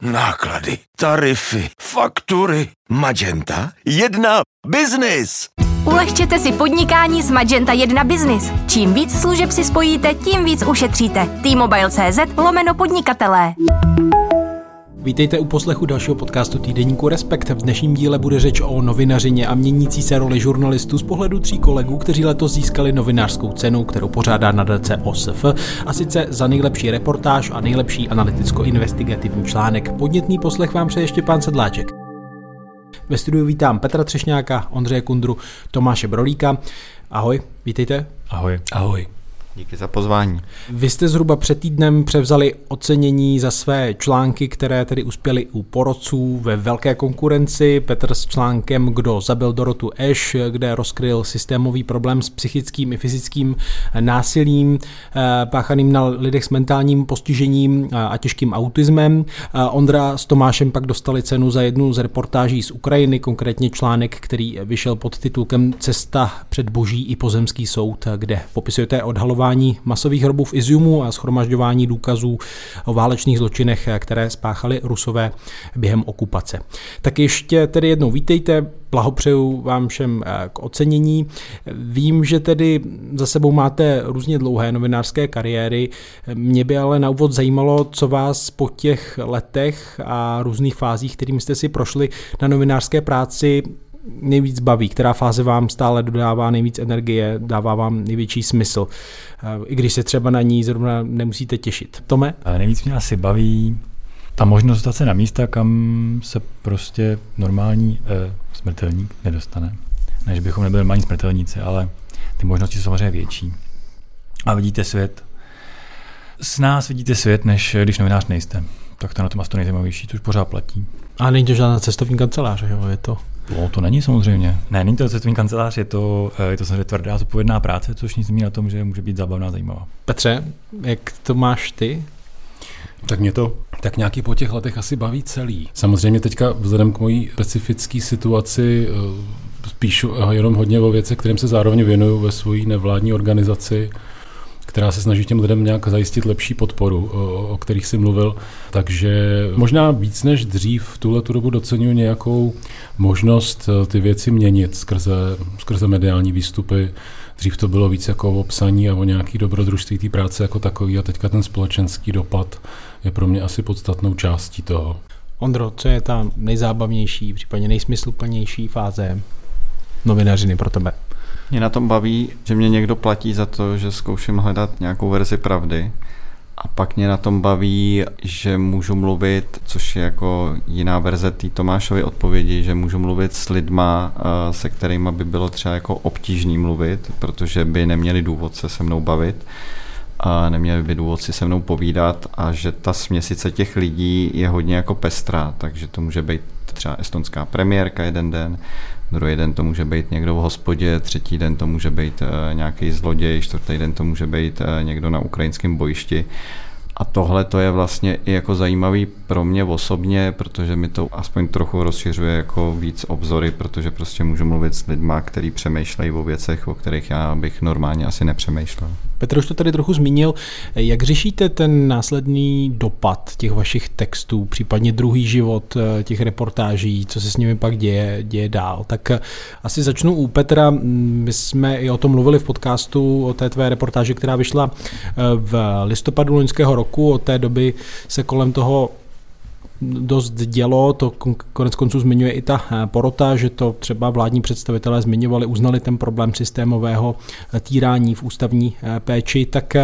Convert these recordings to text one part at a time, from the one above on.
náklady, tarify, faktury. Magenta 1 Business. Ulehčete si podnikání s Magenta 1 Business. Čím víc služeb si spojíte, tím víc ušetříte. T-Mobile.cz lomeno podnikatelé. Vítejte u poslechu dalšího podcastu týdeníku Respekt. V dnešním díle bude řeč o novinařině a měnící se roli žurnalistů z pohledu tří kolegů, kteří letos získali novinářskou cenu, kterou pořádá nadace OSF, a sice za nejlepší reportáž a nejlepší analyticko-investigativní článek. Podnětný poslech vám přeje ještě pán Sedláček. Ve studiu vítám Petra Třešňáka, Ondřeje Kundru, Tomáše Brolíka. Ahoj, vítejte. Ahoj. Ahoj. Díky za pozvání. Vy jste zhruba před týdnem převzali ocenění za své články, které tedy uspěly u porodců ve velké konkurenci. Petr s článkem Kdo zabil Dorotu Eš, kde rozkryl systémový problém s psychickým i fyzickým násilím eh, páchaným na lidech s mentálním postižením a těžkým autismem. Ondra s Tomášem pak dostali cenu za jednu z reportáží z Ukrajiny, konkrétně článek, který vyšel pod titulkem Cesta před boží i pozemský soud, kde popisujete odhalování odhalování masových hrobů v Iziumu a schromažďování důkazů o válečných zločinech, které spáchali Rusové během okupace. Tak ještě tedy jednou vítejte, blahopřeju vám všem eh, k ocenění. Vím, že tedy za sebou máte různě dlouhé novinářské kariéry. Mě by ale na úvod zajímalo, co vás po těch letech a různých fázích, kterým jste si prošli na novinářské práci, nejvíc baví, která fáze vám stále dodává nejvíc energie, dává vám největší smysl, i když se třeba na ní zrovna nemusíte těšit. Tome? Nejvíc mě asi baví ta možnost dostat se na místa, kam se prostě normální eh, smrtelník nedostane. Než bychom nebyli normální smrtelníci, ale ty možnosti jsou samozřejmě větší. A vidíte svět, s nás vidíte svět, než když novinář nejste. Tak to na tom asi to nejzajímavější, což pořád platí. A není to žádná cestovní kancelář, jo? Je to No, to není samozřejmě. Ne, není to cestovní kancelář, je to, eh, je to samozřejmě tvrdá, zodpovědná práce, což nic zmíní na tom, že může být zábavná, zajímavá. Petře, jak to máš ty? Tak mě to tak nějaký po těch letech asi baví celý. Samozřejmě teďka vzhledem k mojí specifické situaci eh, píšu jenom hodně o věcech, kterým se zároveň věnuju ve své nevládní organizaci, která se snaží těm lidem nějak zajistit lepší podporu, o, o kterých si mluvil. Takže možná víc než dřív v tuhle tu dobu docenuji nějakou možnost eh, ty věci měnit skrze, skrze mediální výstupy. Dřív to bylo víc jako o psaní a o nějaký dobrodružství té práce jako takový a teďka ten společenský dopad je pro mě asi podstatnou částí toho. Ondro, co je ta nejzábavnější, případně nejsmysluplnější fáze novinařiny pro tebe? Mě na tom baví, že mě někdo platí za to, že zkouším hledat nějakou verzi pravdy. A pak mě na tom baví, že můžu mluvit, což je jako jiná verze té Tomášovy odpovědi, že můžu mluvit s lidma, eh, se kterými by bylo třeba jako obtížný mluvit, protože by neměli důvod se se mnou bavit a neměli by důvod si se mnou povídat a že ta směsice těch lidí je hodně jako pestrá, takže to může být třeba estonská premiérka jeden den, druhý den to může být někdo v hospodě, třetí den to může být eh, nějaký zloděj, čtvrtý den to může být eh, někdo na ukrajinském bojišti. A tohle to je vlastně i jako zajímavý pro mě osobně, protože mi to aspoň trochu rozšiřuje jako víc obzory, protože prostě můžu mluvit s lidma, kteří přemýšlejí o věcech, o kterých já bych normálně asi nepřemýšlel. Petr už to tady trochu zmínil. Jak řešíte ten následný dopad těch vašich textů, případně druhý život eh, těch reportáží, co se s nimi pak děje, děje dál? Tak eh, asi začnu u Petra. My jsme i o tom mluvili v podcastu, o té tvé reportáži, která vyšla eh, v listopadu loňského roku. Od té doby se kolem toho dost dělo, to konec konců zmiňuje i ta eh, porota, že to třeba vládní představitelé zmiňovali, uznali ten problém systémového eh, týrání v ústavní eh, péči, tak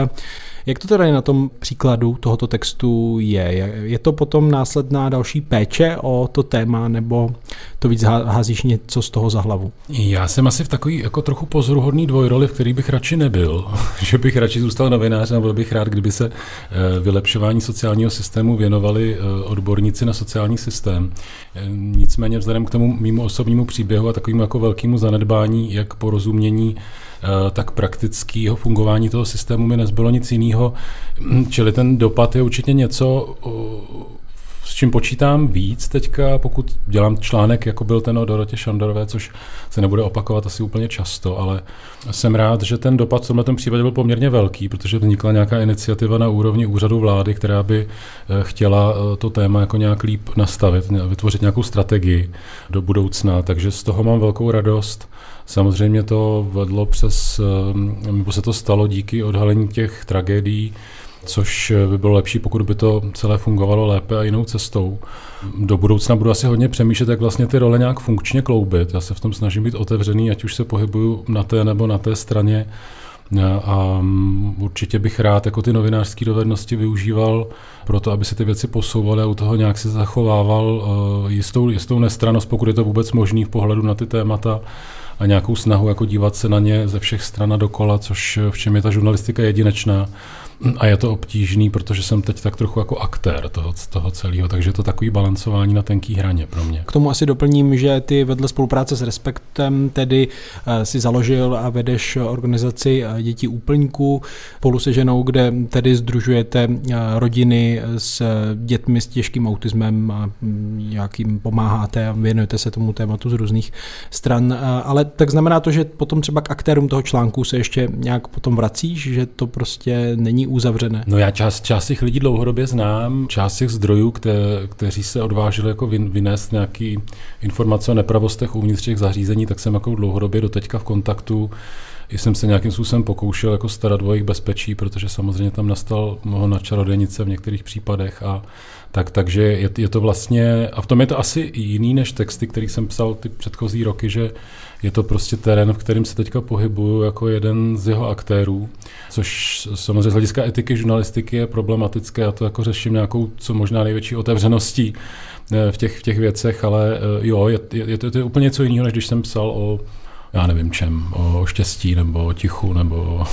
jak to tedy na tom příkladu tohoto textu je? Je to potom následná další péče o to téma, nebo to víc házíš něco z toho za hlavu? Já jsem asi v takový jako trochu pozoruhodný dvojroli, v který bych radši nebyl. že bych radši zůstal novinářem a byl bych rád, kdyby se eh, vylepšování sociálního systému věnovali eh, odborníci na sociální systém. Eh, nicméně vzhledem k tomu mýmu osobnímu příběhu a takovému jako velkému zanedbání, jak porozumění tak praktického fungování toho systému mi nezbylo nic jiného. Čili ten dopad je určitě něco, s čím počítám víc teďka, pokud dělám článek, jako byl ten o Dorotě Šandorové, což se nebude opakovat asi úplně často, ale jsem rád, že ten dopad v tomto případě byl poměrně velký, protože vznikla nějaká iniciativa na úrovni úřadu vlády, která by eh, chtěla eh, to téma jako nějak líp nastavit, vytvořit nějakou strategii do budoucna, takže z toho mám velkou radost. Samozřejmě to vedlo přes, eh, nebo se to stalo díky odhalení těch tragédií, což by bylo lepší, pokud by to celé fungovalo lépe a jinou cestou. Do budoucna budu asi hodně přemýšlet, jak vlastně ty role nějak funkčně kloubit. Já se v tom snažím být otevřený, ať už se pohybuju na té nebo na té straně. A mm, určitě bych rád jako ty novinářské dovednosti využíval pro to, aby se ty věci posouvaly a u toho nějak se zachovával eh, jistou, jistou nestranost, pokud je to vůbec možný v pohledu na ty témata a nějakou snahu jako dívat se na ně ze všech stran a dokola, což v čem je ta žurnalistika jedinečná. A je to obtížný, protože jsem teď tak trochu jako aktér toho, toho celého, takže je to takový balancování na tenký hraně pro mě. K tomu asi doplním, že ty vedle spolupráce s Respektem tedy eh, si založil a vedeš organizaci eh, Dětí úplníků spolu se ženou, kde tedy združujete eh, rodiny s dětmi s těžkým autismem a mm, jakým pomáháte a věnujete se tomu tématu z různých stran. Ale tak znamená to, že potom třeba k aktérům toho článku se ještě nějak potom vracíš, že to prostě není uzavřené? No já část, část těch lidí dlouhodobě znám, část těch zdrojů, kte, kteří se odvážili jako vynést nějaký informace o nepravostech uvnitř těch zařízení, tak jsem jako dlouhodobě do teďka v kontaktu jsem se nějakým způsobem pokoušel jako starat o jejich bezpečí, protože samozřejmě tam nastal mnoho na čarodějnice v některých případech a tak, takže je, je, to vlastně, a v tom je to asi jiný než texty, který jsem psal ty předchozí roky, že je to prostě terén, v kterém se teďka pohybuju jako jeden z jeho aktérů, což samozřejmě z hlediska etiky žurnalistiky je problematické, já to jako řeším nějakou co možná největší otevřeností eh, v těch, v těch věcech, ale eh, jo, je, je, je, to, je to úplně něco jiného, než když jsem psal o já nevím čem, o štěstí nebo o tichu nebo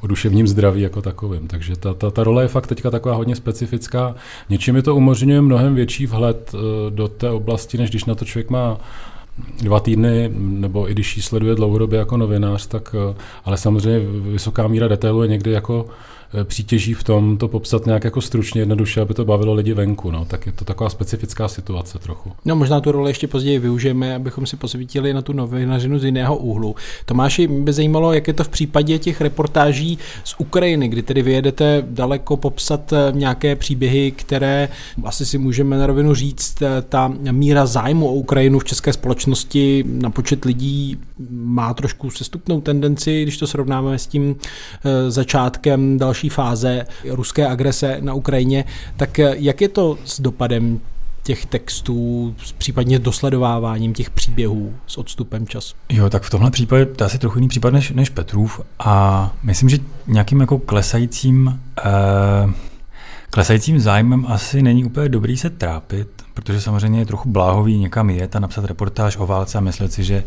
o duševním zdraví jako takovým. Takže ta, ta, ta role je fakt teďka taková hodně specifická. Něčím mi to umožňuje mnohem větší vhled eh, do té oblasti, než když na to člověk má dva týdny, nebo i když ji sleduje dlouhodobě jako novinář, tak eh, ale samozřejmě vysoká míra detailu je někdy jako přítěží v tom to popsat nějak jako stručně, jednoduše, aby to bavilo lidi venku. No. Tak je to taková specifická situace trochu. No možná tu roli ještě později využijeme, abychom si posvítili na tu novinařinu z jiného úhlu. Tomáši, mě by zajímalo, jak je to v případě těch reportáží z Ukrajiny, kdy tedy vyjedete daleko popsat eh, nějaké příběhy, které asi si můžeme na rovinu říct, eh, ta míra zájmu o Ukrajinu v české společnosti na počet lidí má trošku sestupnou tendenci, když to srovnáme s tím začátkem další další fáze ruské agrese na Ukrajině, tak jak je to s dopadem těch textů, s případně dosledováváním těch příběhů s odstupem času. Jo, tak v tomhle případě to asi trochu jiný případ než, než Petrův a myslím, že nějakým jako klesajícím eh, klesajícím zájmem asi není úplně dobrý se trápit, protože samozřejmě je trochu bláhový někam jet a napsat reportáž o válce a myslet si, že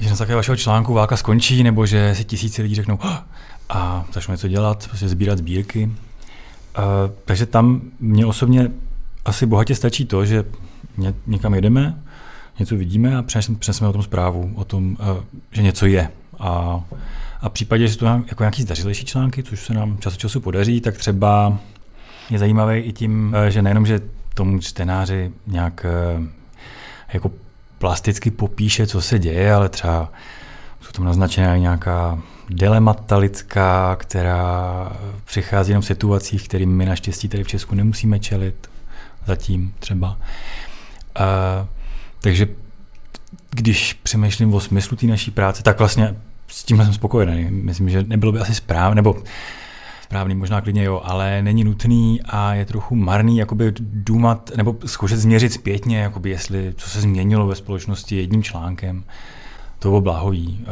že na základě vašeho článku válka skončí, nebo že si tisíci lidí řeknou, a začnu něco dělat, prostě sbírat sbírky. Uh, takže tam mě osobně asi bohatě stačí to, že ně, někam jedeme, něco vidíme a přineseme o tom zprávu, o tom, uh, že něco je. A, a v případě, že to jako nějaký zdařilejší články, což se nám čas od času podaří, tak třeba je zajímavý i tím, uh, že nejenom, že tomu čtenáři nějak jako plasticky popíše, co se děje, ale třeba jsou tam naznačená nějaká dilemata lidská, která přichází jenom v situacích, kterým my naštěstí tady v Česku nemusíme čelit, zatím třeba. Uh, takže když přemýšlím o smyslu té naší práce, tak vlastně s tím jsem spokojený. Myslím, že nebylo by asi správné, nebo správný, možná klidně jo, ale není nutný a je trochu marný jakoby důmat, nebo zkoušet změřit zpětně, jakoby jestli, co se změnilo ve společnosti jedním článkem to bylo bláhový. Eh,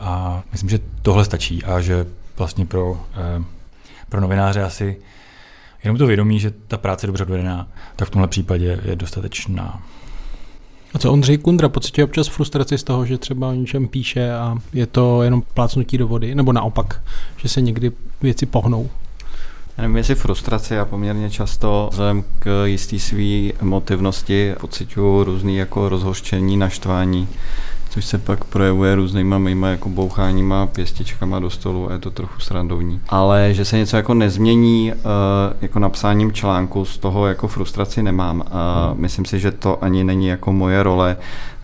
a myslím, že tohle stačí a že vlastně pro, eh, pro novináře asi jenom to vědomí, že ta práce je dobře odvedená, tak v tomhle případě je dostatečná. A co Ondřej Kundra, pocituje občas frustraci z toho, že třeba o něčem píše a je to jenom plácnutí do vody, nebo naopak, že se někdy věci pohnou? Já nevím, jestli frustraci a poměrně často vzhledem k jistý svý emotivnosti pocituju různý jako rozhoštění, naštvání což se pak projevuje různýma mýma jako boucháníma, pěstičkama do stolu a je to trochu srandovní. Ale že se něco jako nezmění jako napsáním článku, z toho jako frustraci nemám. Myslím si, že to ani není jako moje role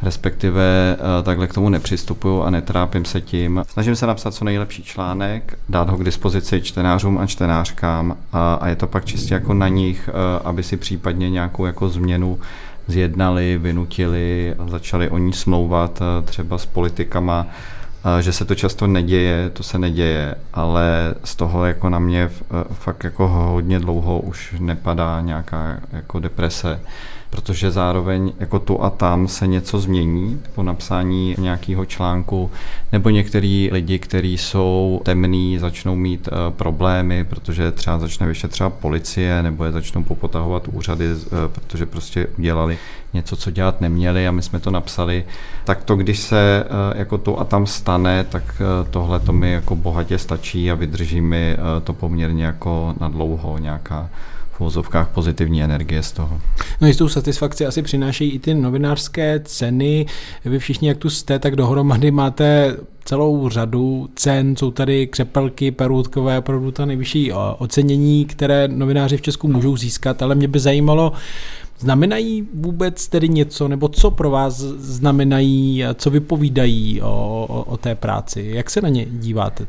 respektive eh, takhle k tomu nepřistupuju a netrápím se tím. Snažím se napsat co nejlepší článek, dát ho k dispozici čtenářům a čtenářkám a, a je to pak čistě jako na nich, eh, aby si případně nějakou jako změnu zjednali, vynutili, začali o ní smlouvat eh, třeba s politikama, že se to často neděje, to se neděje, ale z toho jako na mě fakt jako hodně dlouho už nepadá nějaká jako deprese protože zároveň jako tu a tam se něco změní po napsání nějakého článku, nebo některý lidi, kteří jsou temní, začnou mít uh, problémy, protože třeba začne vyšetřovat policie, nebo je začnou popotahovat úřady, uh, protože prostě udělali něco, co dělat neměli a my jsme to napsali, tak to, když se uh, jako tu a tam stane, tak tohle to mi jako bohatě stačí a vydrží mi to poměrně jako na dlouho nějaká v vozovkách pozitivní energie z toho. No jistou satisfakci asi přinášejí i ty novinářské ceny. Vy všichni, jak tu jste, tak dohromady máte celou řadu cen, jsou tady křepelky, perutkové, opravdu ta nejvyšší ocenění, které novináři v Česku můžou získat, ale mě by zajímalo, Znamenají vůbec tedy něco, nebo co pro vás znamenají, co vypovídají o, o, o té práci? Jak se na ně díváte?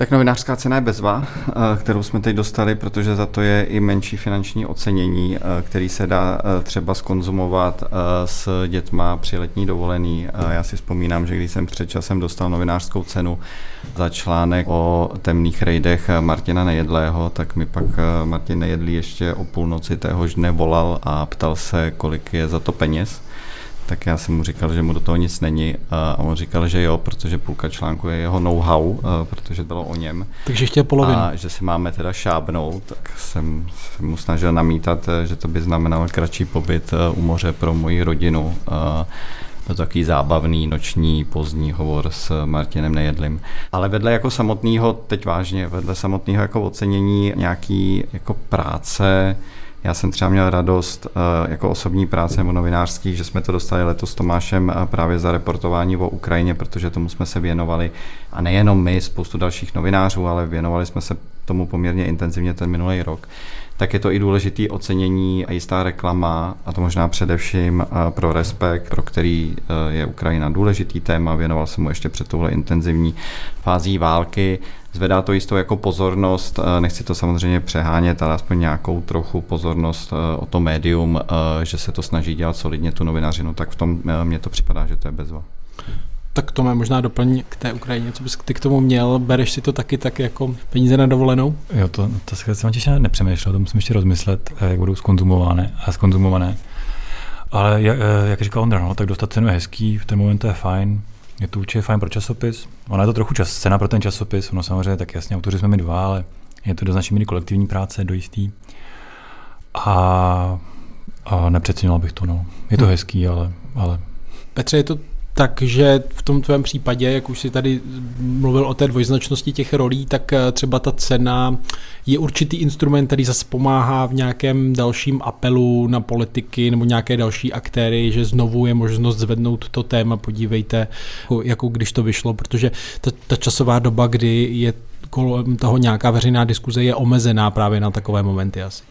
Tak novinářská cena je bezva, eh, kterou jsme teď dostali, protože za to je i menší finanční ocenění, eh, který se dá eh, třeba skonzumovat s dětma při letní dovolený. Já si vzpomínám, že když jsem před časem dostal novinářskou cenu za článek o temných rejdech Martina Nejedlého, tak mi pak Martin Nejedlý ještě o půlnoci téhož dne volal a ptal se, kolik je za to peněz tak já jsem mu říkal, že mu do toho nic není a on říkal, že jo, protože půlka článku je jeho know-how, protože bylo o něm. Takže chtěl polovinu. A že si máme teda šábnout, tak jsem, jsem mu snažil namítat, že to by znamenalo kratší pobyt u moře pro moji rodinu. To takový zábavný noční pozdní hovor s Martinem Nejedlým. Ale vedle jako samotného, teď vážně, vedle samotného jako ocenění nějaký jako práce, já jsem třeba měl radost eh, jako osobní práce nebo novinářský, že jsme to dostali letos s Tomášem eh, právě za reportování o Ukrajině, protože tomu jsme se věnovali. A nejenom my, spoustu dalších novinářů, ale věnovali jsme se tomu poměrně intenzivně ten minulý rok tak je to i důležité ocenění a jistá reklama, a to možná především eh, pro Respekt, pro který je Ukrajina důležitý téma, věnoval jsem mu ještě před touhle intenzivní fází války Zvedá to jistou jako pozornost, eh, nechci to samozřejmě přehánět, ale aspoň nějakou trochu pozornost eh, o to médium, eh, že se to snaží dělat solidně tu novinařinu, tak v tom mně to připadá, že to je bezva. Tak to má možná doplň k té Ukrajině, co bys ty k tomu měl, bereš si to taky tak jako peníze na dovolenou? Jo, to, to jsem těž nepřemýšlel, to musím ještě rozmyslet, jak budou skonzumované a skonzumované. Ale jak, jak říkal Ondra, no, tak dostat cenu je hezký, v ten moment to je fajn, je to určitě fajn pro časopis. Ona je to trochu čas, cena pro ten časopis, ono samozřejmě tak jasně, autoři jsme my dva, ale je to do značné míry kolektivní práce, do jistý. A, a nepřeceňoval bych to, no. Je to hm. hezký, ale, ale Petře, je to takže v tom tvém případě, jak už si tady mluvil o té dvojznačnosti těch rolí, tak eh, třeba ta cena je určitý instrument, který zase pomáhá v nějakém dalším apelu na politiky nebo nějaké další aktéry, že znovu je možnost zvednout to téma, podívejte, jako, jako když to vyšlo, protože ta, ta časová doba, kdy je kolem toho nějaká veřejná diskuze, je omezená právě na takové momenty asi.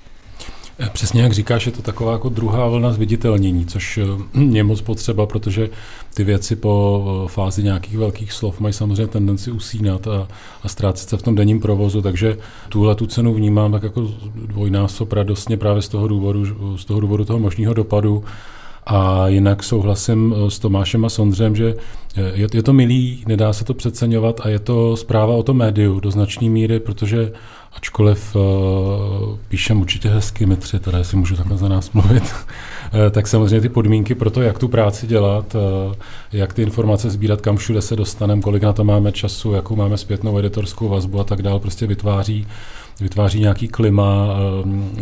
Přesně jak říkáš, je to taková jako druhá vlna zviditelnění, což eh, je moc potřeba, protože ty věci po eh, fázi nějakých velkých slov mají samozřejmě tendenci usínat a, a ztrácet se v tom denním provozu, takže tuhle tu cenu vnímám tak jako dvojnásob radostně právě z toho důvodu, z toho důvodu toho možného dopadu. A jinak souhlasím s Tomášem a Sondřem, že je, je to milý, nedá se to přeceňovat a je to zpráva o tom médiu do značné míry, protože ačkoliv uh, píšem určitě hezky my tři, teda jestli můžu takhle za nás mluvit, uh, tak samozřejmě ty podmínky pro to, jak tu práci dělat, uh, jak ty informace sbírat, kam všude se dostaneme, kolik na to máme času, jakou máme zpětnou editorskou vazbu a tak dále, prostě vytváří vytváří nějaký klima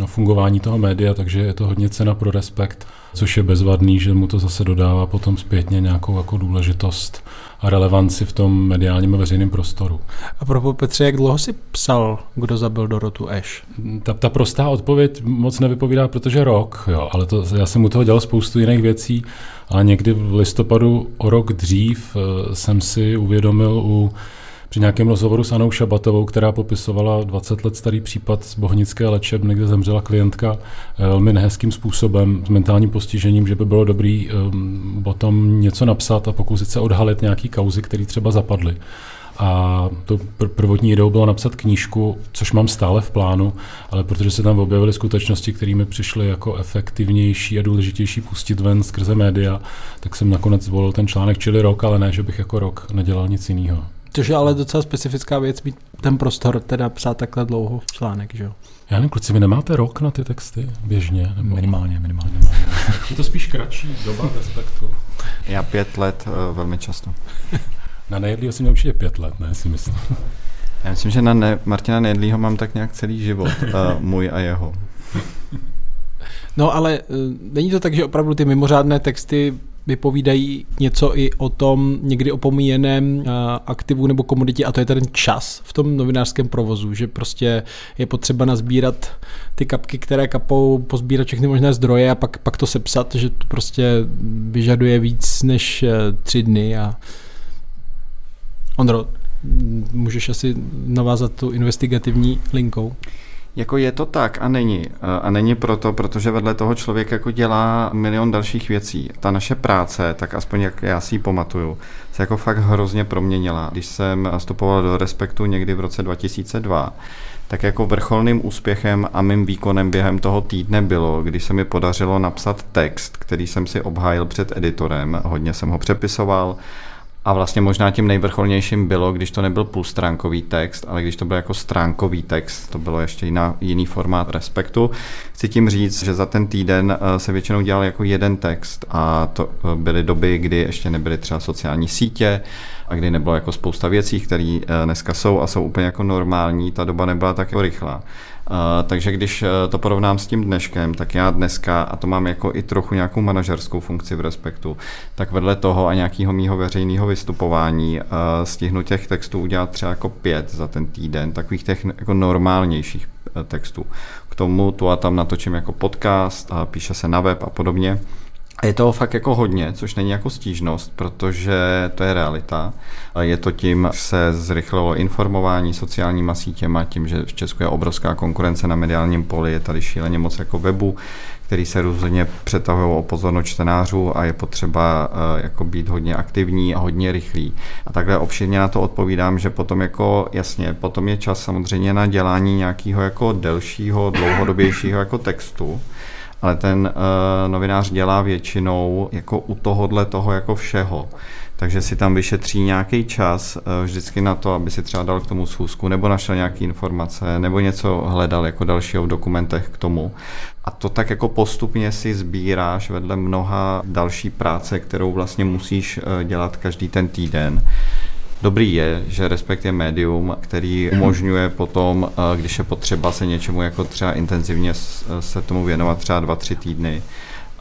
fungování toho média, takže je to hodně cena pro respekt, což je bezvadný, že mu to zase dodává potom zpětně nějakou jako důležitost a relevanci v tom mediálním a veřejném prostoru. A pro Petře, jak dlouho si psal, kdo zabil Dorotu Eš? Ta, ta prostá odpověď moc nevypovídá, protože rok, jo, ale to, já jsem u toho dělal spoustu jiných věcí, ale někdy v listopadu o rok dřív eh, jsem si uvědomil u při nějakém rozhovoru s Anou Šabatovou, která popisovala 20 let starý případ z bohnické léčebny, kde zemřela klientka eh, velmi nehezkým způsobem, s mentálním postižením, že by bylo dobrý um, o tom něco napsat a pokusit se odhalit nějaký kauzy, které třeba zapadly. A to pr- prvotní ideou bylo napsat knížku, což mám stále v plánu, ale protože se tam objevily skutečnosti, které mi přišly jako efektivnější a důležitější pustit ven skrze média, tak jsem nakonec zvolil ten článek, čili rok, ale ne, že bych jako rok nedělal nic jiného. Což je ale docela specifická věc, mít ten prostor, teda psát takhle dlouho článek, že jo? Já nevím, kluci, vy nemáte rok na ty texty běžně? Nebo... Minimálně, minimálně. minimálně. je to spíš kratší doba respektu. Já pět let uh, velmi často. na Nejedlýho jsem měl určitě pět let, ne, si myslím. Já myslím, že na ne- Martina Nejedlýho mám tak nějak celý život, uh, můj a jeho. No ale uh, není to tak, že opravdu ty mimořádné texty vypovídají něco i o tom někdy opomíjeném aktivu nebo komoditě a to je ten čas v tom novinářském provozu, že prostě je potřeba nazbírat ty kapky, které kapou, pozbírat všechny možné zdroje a pak, pak to sepsat, že to prostě vyžaduje víc než e, tři dny a Ondro, můžeš asi navázat tu investigativní linkou. Jako je to tak a není. A není proto, protože vedle toho člověk jako dělá milion dalších věcí. Ta naše práce, tak aspoň jak já si ji pamatuju, se jako fakt hrozně proměnila. Když jsem nastupoval do Respektu někdy v roce 2002, tak jako vrcholným úspěchem a mým výkonem během toho týdne bylo, když se mi podařilo napsat text, který jsem si obhájil před editorem, hodně jsem ho přepisoval, a vlastně možná tím nejvrcholnějším bylo, když to nebyl půlstránkový text, ale když to byl jako stránkový text, to bylo ještě jiná, jiný formát respektu. Chci tím říct, že za ten týden eh, se většinou dělal jako jeden text a to eh, byly doby, kdy ještě nebyly třeba sociální sítě a kdy nebylo jako spousta věcí, které eh, dneska jsou a jsou úplně jako normální, ta doba nebyla tak jako rychlá. Takže když uh, to porovnám s tím dneškem, tak já dneska, a to mám jako i trochu nějakou manažerskou funkci v Respektu, tak vedle toho a nějakého mýho veřejného vystupování uh, stihnu těch textů udělat třeba jako pět za ten týden, takových těch jako normálnějších textů. K tomu tu a tam natočím jako podcast, píše se na web a podobně. A je toho fakt jako hodně, což není jako stížnost, protože to je realita. Je to tím, se zrychlilo informování sociálníma sítěma, tím, že v Česku je obrovská konkurence na mediálním poli, je tady šíleně moc jako webu, který se různě přetahují o pozornost čtenářů a je potřeba uh, jako být hodně aktivní a hodně rychlý. A takhle obširně na to odpovídám, že potom jako jasně, potom je čas samozřejmě na dělání nějakého jako delšího, dlouhodobějšího jako textu, ale ten uh, novinář dělá většinou jako u tohohle toho jako všeho. Takže si tam vyšetří nějaký čas uh, vždycky na to, aby si třeba dal k tomu schůzku, nebo našel nějaké informace, nebo něco hledal jako dalšího v dokumentech k tomu. A to tak jako postupně si sbíráš vedle mnoha další práce, kterou vlastně musíš uh, dělat každý ten týden. Dobrý je, že Respekt je médium, který umožňuje potom, eh, když je potřeba se něčemu jako třeba intenzivně se tomu věnovat třeba dva, tři týdny,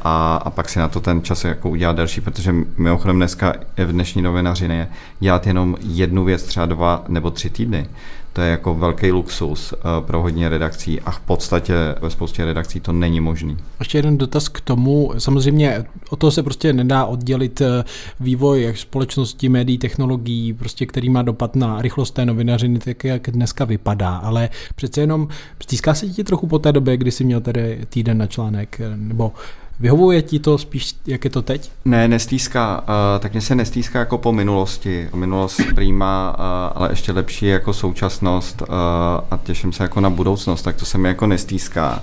a, a pak si na to ten čas jako udělat delší, protože mimochodem dneska v dnešní novinařině dělat jenom jednu věc třeba dva nebo tři týdny. To je jako velký luxus eh, pro hodně redakcí a v podstatě ve spoustě redakcí to není možný. Ještě jeden dotaz k tomu. Samozřejmě o toho se prostě nedá oddělit eh, vývoj společnosti, médií, technologií, prostě, který má dopad na rychlost té novinařiny, tak jak dneska vypadá. Ale přece jenom stýská se ti trochu po té době, kdy jsi měl tady týden na článek, eh, nebo Vyhovuje ti to spíš, jak je to teď? Ne, nestýská. Uh, tak mě se nestýská jako po minulosti. Minulost prýma, uh, ale ještě lepší jako současnost uh, a těším se jako na budoucnost, tak to se mi jako nestýská.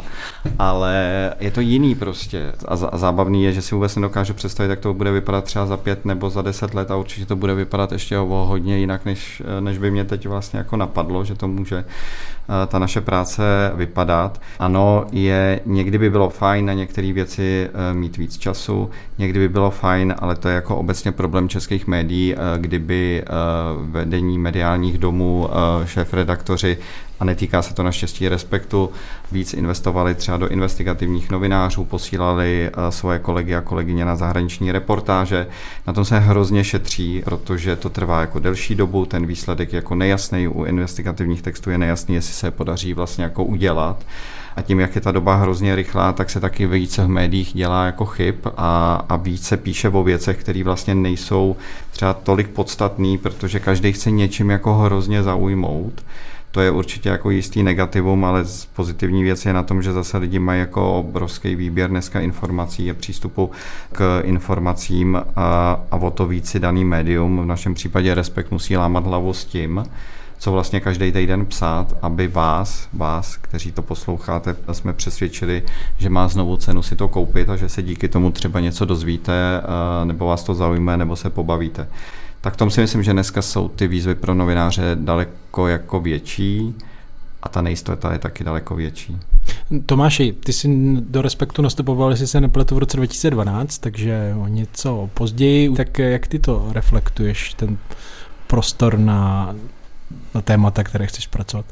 Ale je to jiný prostě. A, a zábavný je, že si vůbec nedokážu představit, jak to bude vypadat třeba za pět nebo za deset let a určitě to bude vypadat ještě o hodně jinak, než, než by mě teď vlastně jako napadlo, že to může ta naše práce vypadat. Ano, je, někdy by bylo fajn na některé věci eh, mít víc času. Někdy by bylo fajn, ale to je jako obecně problém českých médií, kdyby vedení mediálních domů, šéf-redaktoři a netýká se to naštěstí respektu, víc investovali třeba do investigativních novinářů, posílali svoje kolegy a kolegyně na zahraniční reportáže. Na tom se hrozně šetří, protože to trvá jako delší dobu, ten výsledek je jako nejasný, u investigativních textů je nejasný, jestli se podaří vlastně jako udělat. A tím, jak je ta doba hrozně rychlá, tak se taky více v médiích dělá jako chyb a, a více píše o věcech, které vlastně nejsou třeba tolik podstatný, protože každý chce něčím jako hrozně zaujmout. To je určitě jako jistý negativum, ale pozitivní věc je na tom, že zase lidi mají jako obrovský výběr dneska informací a přístupu k informacím a, a o to víc si daný médium, v našem případě Respekt musí lámat hlavu s tím, co vlastně každý týden psát, aby vás, vás, kteří to posloucháte, jsme přesvědčili, že má znovu cenu si to koupit a že se díky tomu třeba něco dozvíte, nebo vás to zaujme, nebo se pobavíte. Tak tom si myslím, že dneska jsou ty výzvy pro novináře daleko jako větší a ta nejistota je taky daleko větší. Tomáši, ty jsi do Respektu nastupoval, jestli se nepletu, v roce 2012, takže o něco později. Tak jak ty to reflektuješ, ten prostor na na témata, které chceš pracovat?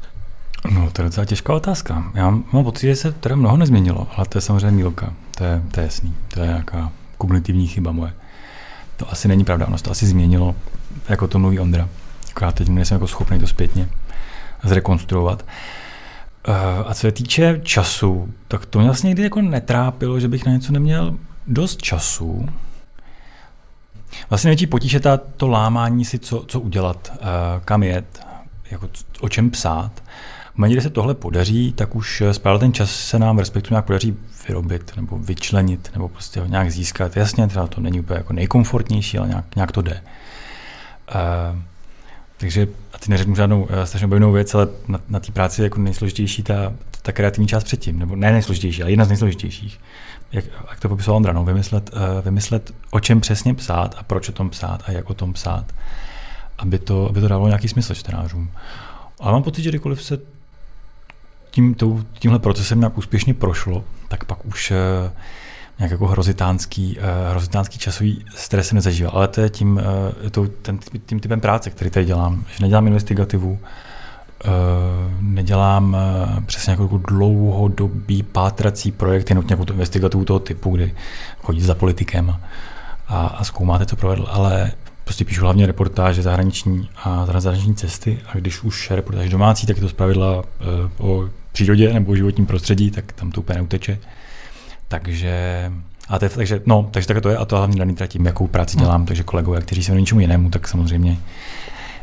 No, to je docela těžká otázka. Já mám pocit, že se teda mnoho nezměnilo, ale to je samozřejmě mílka. To je, to je jasný. To je nějaká kumulativní chyba moje. To asi není pravda, ono se to asi změnilo, jako to mluví Ondra. Akorát teď nejsem jako schopný to zpětně zrekonstruovat. Eh, a co se týče času, tak to mě vlastně někdy jako netrápilo, že bych na něco neměl dost času. Vlastně největší potíž je to lámání si, co, co udělat, eh, kam jet, jako o čem psát. Kdy se tohle podaří, tak už správně ten čas se nám respektu nějak podaří vyrobit nebo vyčlenit nebo prostě ho nějak získat. Jasně, třeba to není úplně jako nejkomfortnější, ale nějak, nějak to jde. Uh, takže, a ty neřeknu žádnou uh, strašně bojnou věc, ale na, na té práci je jako nejsložitější ta, ta kreativní část předtím, nebo ne nejsložitější, ale jedna z nejsložitějších. Jak, jak to popisoval Ondra, no, vymyslet, uh, vymyslet, o čem přesně psát a proč o tom psát a jak o tom psát aby to, aby to dávalo nějaký smysl čtenářům. Ale mám pocit, že kdykoliv se tím, tímhle procesem nějak úspěšně prošlo, tak pak už uh, nějak jako hrozitánský, uh, hrozitánský časový stres se nezažívá. Ale to je tím, uh, to, ten, tím typem práce, který tady dělám. Že nedělám investigativu, nedělám přesně jako dlouhodobý pátrací projekty, nutně jako tu investigativu toho typu, kdy chodí za politikem a, a, a zkoumáte, co provedl, ale prostě píšu hlavně reportáže zahraniční a zahraniční cesty. A když už reportáž domácí, tak je to zpravidla uh, o přírodě nebo o životním prostředí, tak tam to úplně neuteče. Takže a to je, takže, no, takže tak to je a to hlavně daný tím, jakou práci dělám, takže kolegové, kteří se něčemu jinému, tak samozřejmě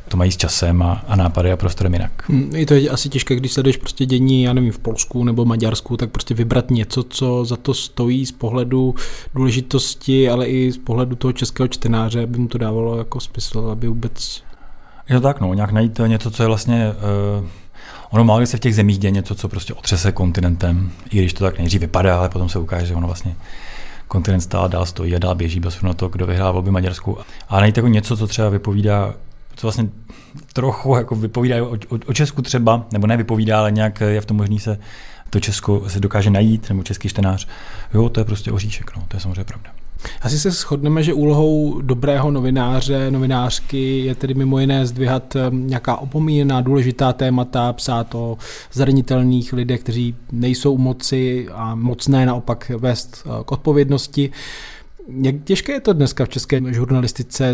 to mají s časem a, a nápady a prostorem jinak. Hmm, je to asi těžké, když sleduješ prostě dění, já nevím, v Polsku nebo Maďarsku, tak prostě vybrat něco, co za to stojí z pohledu důležitosti, ale i z pohledu toho českého čtenáře, aby mu to dávalo jako smysl, aby vůbec... Je to tak, no, nějak najít něco, co je vlastně... Uh, ono málo se v těch zemích děje něco, co prostě otřese kontinentem, i když to tak nejdřív vypadá, ale potom se ukáže, že ono vlastně kontinent stále dál stojí a dál běží bez na to, kdo vyhrál volby Maďarsku. A najít jako něco, co třeba vypovídá co vlastně trochu jako vypovídá o, o, o Česku třeba, nebo ne vypovídá, ale nějak je v tom možný se to Česko se dokáže najít, nebo český čtenář. Jo, to je prostě oříšek, no, to je samozřejmě pravda. Asi se shodneme, že úlohou dobrého novináře, novinářky je tedy mimo jiné zdvihat eh, nějaká opomíjená důležitá témata, psát o zranitelných lidech, kteří nejsou u moci a mocné naopak vést eh, k odpovědnosti. Jak těžké je to dneska v české žurnalistice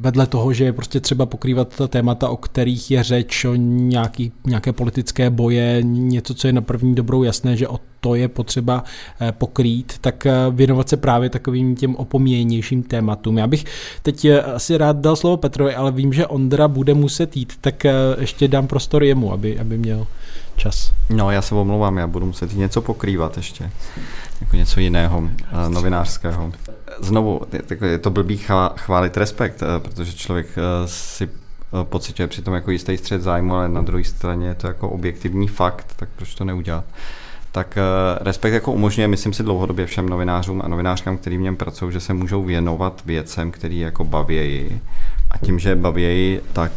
vedle toho, že je prostě třeba pokrývat ta témata, o kterých je řeč, o nějaký, nějaké politické boje, něco, co je na první dobrou jasné, že o to je potřeba eh, pokrýt, tak eh, věnovat se právě takovým těm opomíjenějším tématům. Já bych teď eh, asi rád dal slovo Petrovi, ale vím, že Ondra bude muset jít, tak ještě dám prostor jemu, aby, aby měl čas. No, já se omlouvám, já budu muset něco pokrývat ještě, jako něco jiného, novinářského znovu, je to blbý chválit respekt, eh, protože člověk eh, si eh, pocituje přitom jako jistý střed zájmu, ale na druhé straně je to jako objektivní fakt, tak proč to neudělat? Tak respekt jako umožňuje, myslím si dlouhodobě všem novinářům a novinářkám, kteří v něm pracují, že se můžou věnovat věcem, který jako bavějí. A tím, že bavějí, tak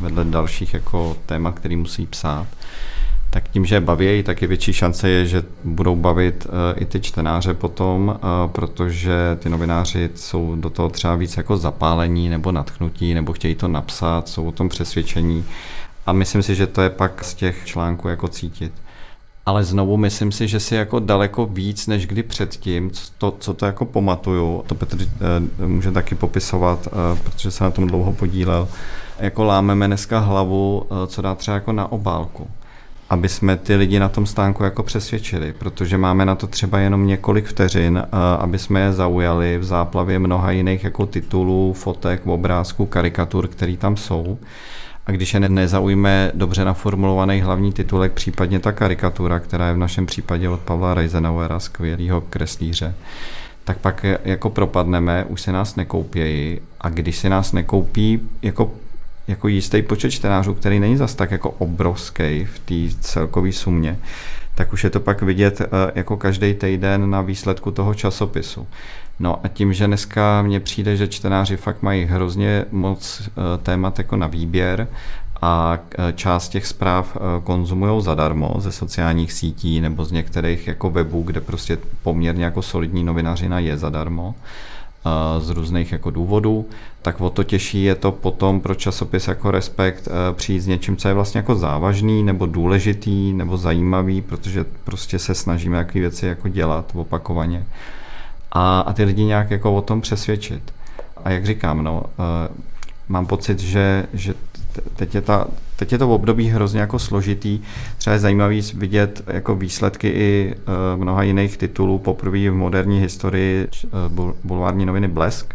vedle dalších jako témat, který musí psát, tak tím, že je baví, tak je větší šance je, že budou bavit i ty čtenáře potom, protože ty novináři jsou do toho třeba víc jako zapálení nebo natchnutí, nebo chtějí to napsat, jsou o tom přesvědčení. A myslím si, že to je pak z těch článků jako cítit. Ale znovu myslím si, že si jako daleko víc než kdy předtím, to, co to jako pamatuju, to Petr eh, může taky popisovat, eh, protože se na tom dlouho podílel, jako lámeme dneska hlavu, eh, co dá třeba jako na obálku aby jsme ty lidi na tom stánku jako přesvědčili, protože máme na to třeba jenom několik vteřin, aby jsme je zaujali v záplavě mnoha jiných jako titulů, fotek, obrázků, karikatur, které tam jsou. A když je nezaujme dobře naformulovaný hlavní titulek, případně ta karikatura, která je v našem případě od Pavla Reisenauera, skvělého kreslíře, tak pak jako propadneme, už se nás nekoupějí a když se nás nekoupí jako, jako jistý počet čtenářů, který není zas tak jako obrovský v té celkové sumě, tak už je to pak vidět eh, jako každý týden na výsledku toho časopisu. No a tím, že dneska mně přijde, že čtenáři fakt mají hrozně moc eh, témat jako na výběr a eh, část těch zpráv konzumují zadarmo ze sociálních sítí nebo z některých jako webů, kde prostě poměrně jako solidní novinařina je zadarmo z různých jako důvodů, tak o to těžší je to potom pro časopis jako Respekt přijít s něčím, co je vlastně jako závažný nebo důležitý nebo zajímavý, protože prostě se snažíme jaký věci jako dělat opakovaně a, a ty lidi nějak jako o tom přesvědčit. A jak říkám, no, uh, mám pocit, že, že teď je, ta, teď je to období hrozně jako složitý. Třeba je zajímavý vidět jako výsledky i uh, mnoha jiných titulů. Poprvé v moderní historii uh, bulvární noviny Blesk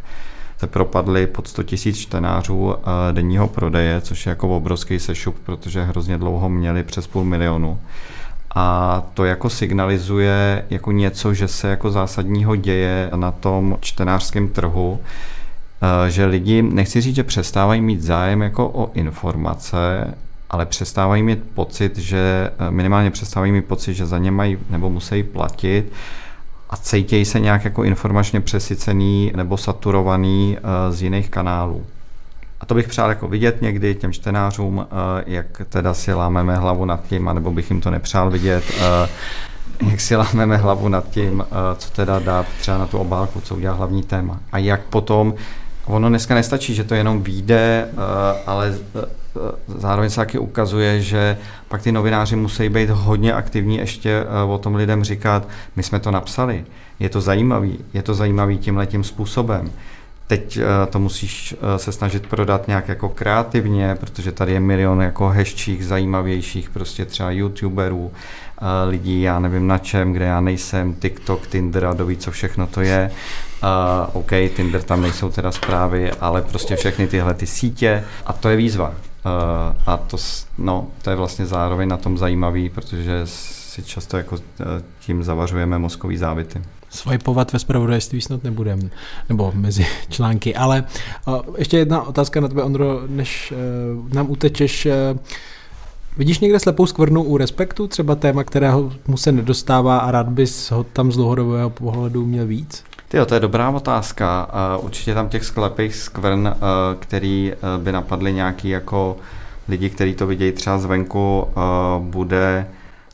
se propadly pod 100 tisíc čtenářů uh, denního prodeje, což je jako obrovský sešup, protože hrozně dlouho měli přes půl milionu a to jako signalizuje jako něco, že se jako zásadního děje na tom čtenářském trhu, eh, že lidi, nechci říct, že přestávají mít zájem jako o informace, ale přestávají mít pocit, že eh, minimálně přestávají mít pocit, že za ně mají nebo musí platit a cítějí se nějak jako informačně přesycený nebo saturovaný eh, z jiných kanálů. A to bych přál jako vidět někdy těm čtenářům, eh, jak teda si lámeme hlavu nad tím, anebo bych jim to nepřál vidět, eh, jak si lámeme hlavu nad tím, eh, co teda dát třeba na tu obálku, co udělá hlavní téma. A jak potom, ono dneska nestačí, že to jenom vyjde, ale zároveň se taky ukazuje, že pak ty novináři musí být hodně aktivní ještě o tom lidem říkat, my jsme to napsali, je to zajímavý, je to zajímavý tímhletím způsobem. Teď eh, to musíš eh, se snažit prodat nějak jako kreativně, protože tady je milion jako hezčích, zajímavějších prostě třeba youtuberů, eh, lidí, já nevím na čem, kde já nejsem, TikTok, Tinder a doví, co všechno to je. Uh, OK, Tinder tam nejsou teda zprávy, ale prostě všechny tyhle ty sítě a to je výzva. Uh, a to, no, to je vlastně zároveň na tom zajímavý, protože si často jako tím zavařujeme mozkový závity swipeovat ve spravodajství snad nebudem, nebo mezi články. Ale uh, ještě jedna otázka na tebe, Ondro, než uh, nám utečeš. Uh, vidíš někde slepou skvrnu u Respektu, třeba téma, kterého mu se nedostává a rád bys ho tam z dlouhodobého pohledu měl víc? Tyjo, to je dobrá otázka. Uh, určitě tam těch sklepých skvrn, který by napadly nějaký jako lidi, kteří to vidějí třeba zvenku, bude,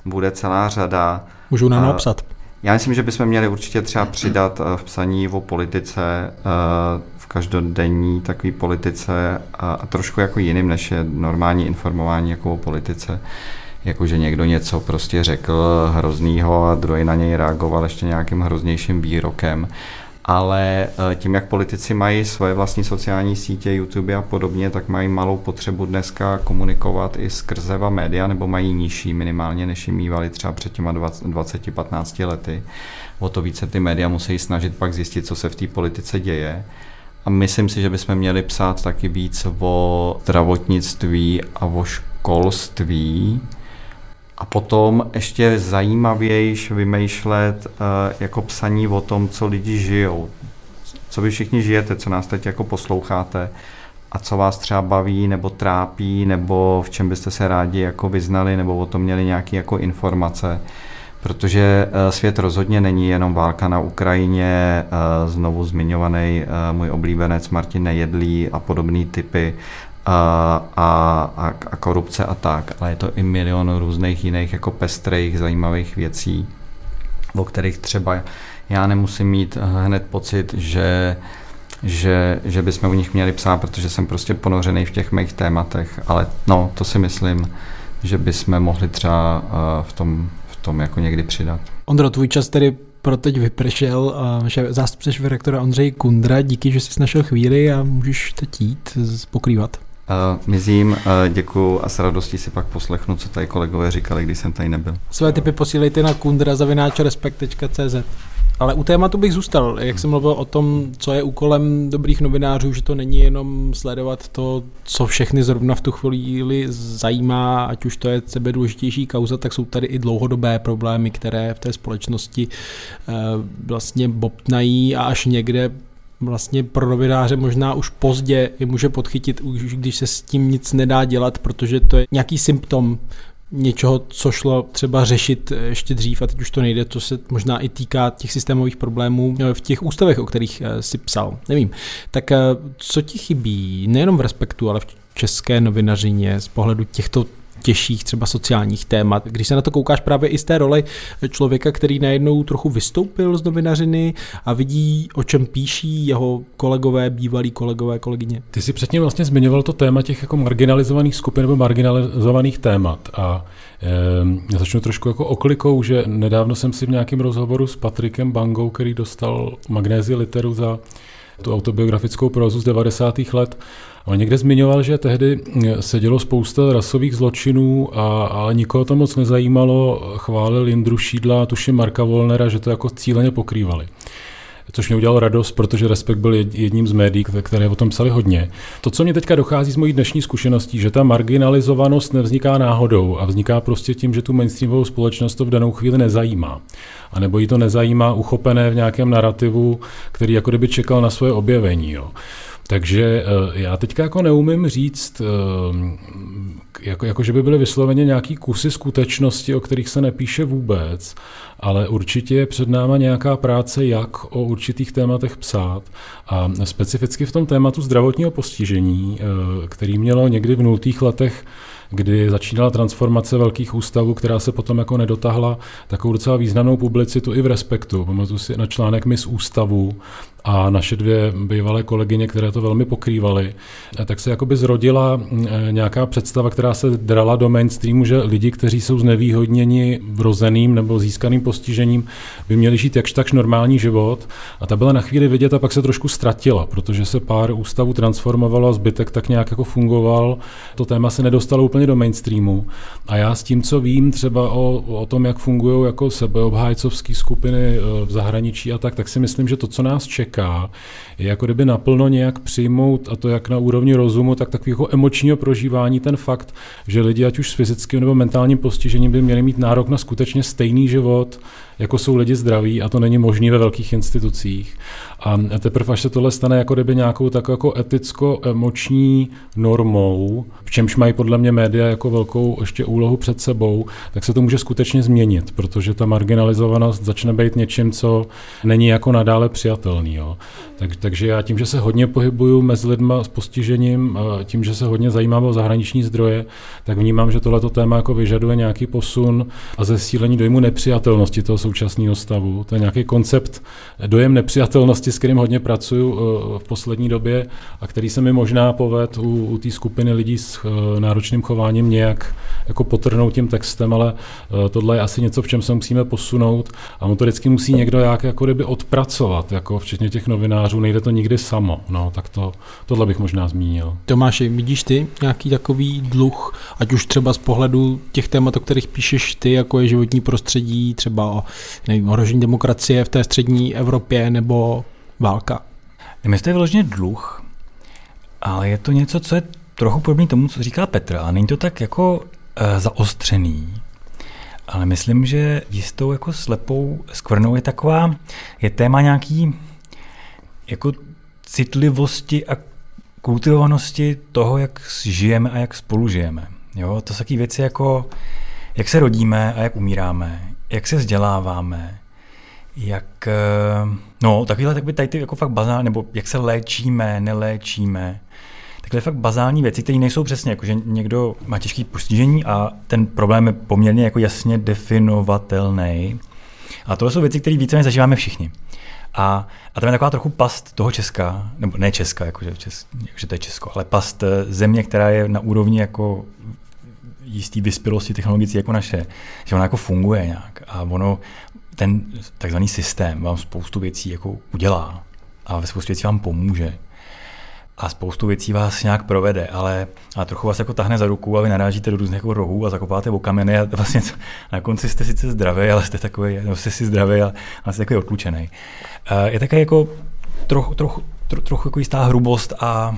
bude celá řada. Můžou nám napsat. Já myslím, že bychom měli určitě třeba přidat eh, v psaní o politice, eh, v každodenní takové politice a trošku jako jiným, než je normální informování jako o politice. Jako, že někdo něco prostě řekl hroznýho a druhý na něj reagoval ještě nějakým hroznějším výrokem ale eh, tím, jak politici mají svoje vlastní sociální sítě, YouTube a podobně, tak mají malou potřebu dneska komunikovat i skrze média, nebo mají nižší minimálně, než jim mývali třeba před těma 20-15 lety. O to více ty média musí snažit pak zjistit, co se v té politice děje. A myslím si, že bychom měli psát taky víc o zdravotnictví a o školství, a potom ještě zajímavější vymýšlet uh, jako psaní o tom, co lidi žijou. Co vy všichni žijete, co nás teď jako posloucháte a co vás třeba baví nebo trápí, nebo v čem byste se rádi jako vyznali, nebo o tom měli nějaké jako informace. Protože uh, svět rozhodně není jenom válka na Ukrajině, uh, znovu zmiňovaný můj oblíbenec Martin Nejedlý a podobné typy, a, a, a korupce a tak, ale je to i milion různých jiných jako pestrých, zajímavých věcí, o kterých třeba já nemusím mít hned pocit, že že, že bychom u nich měli psát, protože jsem prostě ponořený v těch mých tématech, ale no, to si myslím, že bychom mohli třeba v tom, v tom jako někdy přidat. Ondro, tvůj čas tedy pro teď vypršel, že zástupce šéf-rektora Ondřej Kundra, díky, že jsi našel chvíli a můžeš teď jít pokrývat. Uh, mizím, uh, děkuju a s radostí si pak poslechnu, co tady kolegové říkali, když jsem tady nebyl. Své typy posílejte na kundra.respekt.cz ale u tématu bych zůstal. Jak jsem mluvil o tom, co je úkolem dobrých novinářů, že to není jenom sledovat to, co všechny zrovna v tu chvíli zajímá, ať už to je sebe důležitější kauza, tak jsou tady i dlouhodobé problémy, které v té společnosti uh, vlastně bobtnají a až někde vlastně pro novináře možná už pozdě je může podchytit, už když se s tím nic nedá dělat, protože to je nějaký symptom něčeho, co šlo třeba řešit ještě dřív a teď už to nejde, to se možná i týká těch systémových problémů v těch ústavech, o kterých eh, si psal. Nevím. Tak eh, co ti chybí, nejenom v respektu, ale v české novinařině z pohledu těchto těžších třeba sociálních témat. Když se na to koukáš právě i z té roli člověka, který najednou trochu vystoupil z novinařiny a vidí, o čem píší jeho kolegové, bývalí kolegové, kolegyně. Ty si předtím vlastně zmiňoval to téma těch jako marginalizovaných skupin nebo marginalizovaných témat a e, začnu trošku jako oklikou, že nedávno jsem si v nějakém rozhovoru s Patrikem Bangou, který dostal magnézi literu za tu autobiografickou prozu z 90. let, On někde zmiňoval, že tehdy se dělo spousta rasových zločinů, a, ale nikoho to moc nezajímalo. Chválil Jindru Šídla, tuším Marka Volnera, že to jako cíleně pokrývali což mě udělalo radost, protože Respekt byl jedním z médií, které o tom psali hodně. To, co mě teďka dochází z mojí dnešní zkušeností, že ta marginalizovanost nevzniká náhodou a vzniká prostě tím, že tu mainstreamovou společnost to v danou chvíli nezajímá. A nebo jí to nezajímá uchopené v nějakém narrativu, který jako kdyby čekal na svoje objevení. Jo. Takže eh, já teďka jako neumím říct, eh, jako, jako že by byly vysloveně nějaký kusy skutečnosti, o kterých se nepíše vůbec, ale určitě je před náma nějaká práce, jak o určitých tématech psát. A specificky v tom tématu zdravotního postižení, eh, který mělo někdy v nultých letech kdy začínala transformace velkých ústavů, která se potom jako nedotahla takovou docela významnou publicitu i v Respektu. Pamatuju si na článek Mis ústavu a naše dvě bývalé kolegyně, které to velmi pokrývaly, tak se jakoby zrodila e, nějaká představa, která se drala do mainstreamu, že lidi, kteří jsou znevýhodněni vrozeným nebo získaným postižením, by měli žít jakž takž normální život. A ta byla na chvíli vidět a pak se trošku ztratila, protože se pár ústavů transformovalo a zbytek tak nějak jako fungoval. To téma se nedostalo úplně do mainstreamu. A já s tím, co vím třeba o, o tom, jak fungují jako sebeobhájcovské skupiny e, v zahraničí a tak, tak si myslím, že to, co nás čeká, čeká, je jako kdyby naplno nějak přijmout, a to jak na úrovni rozumu, tak takového emočního prožívání ten fakt, že lidi, ať už s fyzickým nebo mentálním postižením, by měli mít nárok na skutečně stejný život, jako jsou lidi zdraví a to není možné ve velkých institucích. A teprve, až se tohle stane jako kdyby nějakou takovou jako eticko-emoční normou, v čemž mají podle mě média jako velkou ještě úlohu před sebou, tak se to může skutečně změnit, protože ta marginalizovanost začne být něčím, co není jako nadále přijatelný. Jo. Tak, takže já tím, že se hodně pohybuju mezi lidma s postižením, tím, že se hodně zajímám o zahraniční zdroje, tak vnímám, že tohleto téma jako vyžaduje nějaký posun a zesílení dojmu nepřijatelnosti toho současného stavu. To je nějaký koncept dojem nepřijatelnosti, s kterým hodně pracuju eh, v poslední době a který se mi možná poved u, u té skupiny lidí s eh, náročným chováním nějak jako potrhnout tím textem, ale eh, tohle je asi něco, v čem se musíme posunout a on to vždycky musí někdo jak jako kdyby odpracovat, jako včetně těch novinářů, nejde to nikdy samo, no, tak to, tohle bych možná zmínil. Tomáši, vidíš ty nějaký takový dluh, ať už třeba z pohledu těch témat, o kterých píšeš ty, jako je životní prostředí, třeba o nevím, ohrožení demokracie v té střední Evropě nebo válka? Nevím, jestli to je vyloženě dluh, ale je to něco, co je trochu podobný tomu, co říká Petr, a není to tak jako e, zaostřený. Ale myslím, že jistou jako slepou skvrnou je taková, je téma nějaký jako citlivosti a kultivovanosti toho, jak žijeme a jak spolu žijeme. Jo? To jsou taky věci jako, jak se rodíme a jak umíráme, jak se vzděláváme, jak, eh, no takovýhle tak by tady ty jako fakt bazál, nebo jak se léčíme, neléčíme, takové fakt bazální věci, které nejsou přesně, jako že někdo má těžký postižení a ten problém je poměrně jako jasně definovatelný. A tohle jsou věci, které víceméně zažíváme všichni. A, a tam je taková trochu past toho Česka, nebo ne Česka, jakože, Čes, jakože to je Česko, ale past eh, země, která je na úrovni jako jistý vyspělosti technologické jako naše, že ona jako funguje nějak a ono, ten takzvaný systém vám spoustu věcí jako udělá a ve spoustu věcí vám pomůže a spoustu věcí vás nějak provede, ale a trochu vás jako tahne za ruku a vy narážíte do různých jako rohů a zakopáte o kameny a vlastně na konci jste sice zdravý, ale jste takový, no jste si zdravý a, a jste takový odlučený. Je také jako trochu, trochu, trochu, trochu jako jistá hrubost a,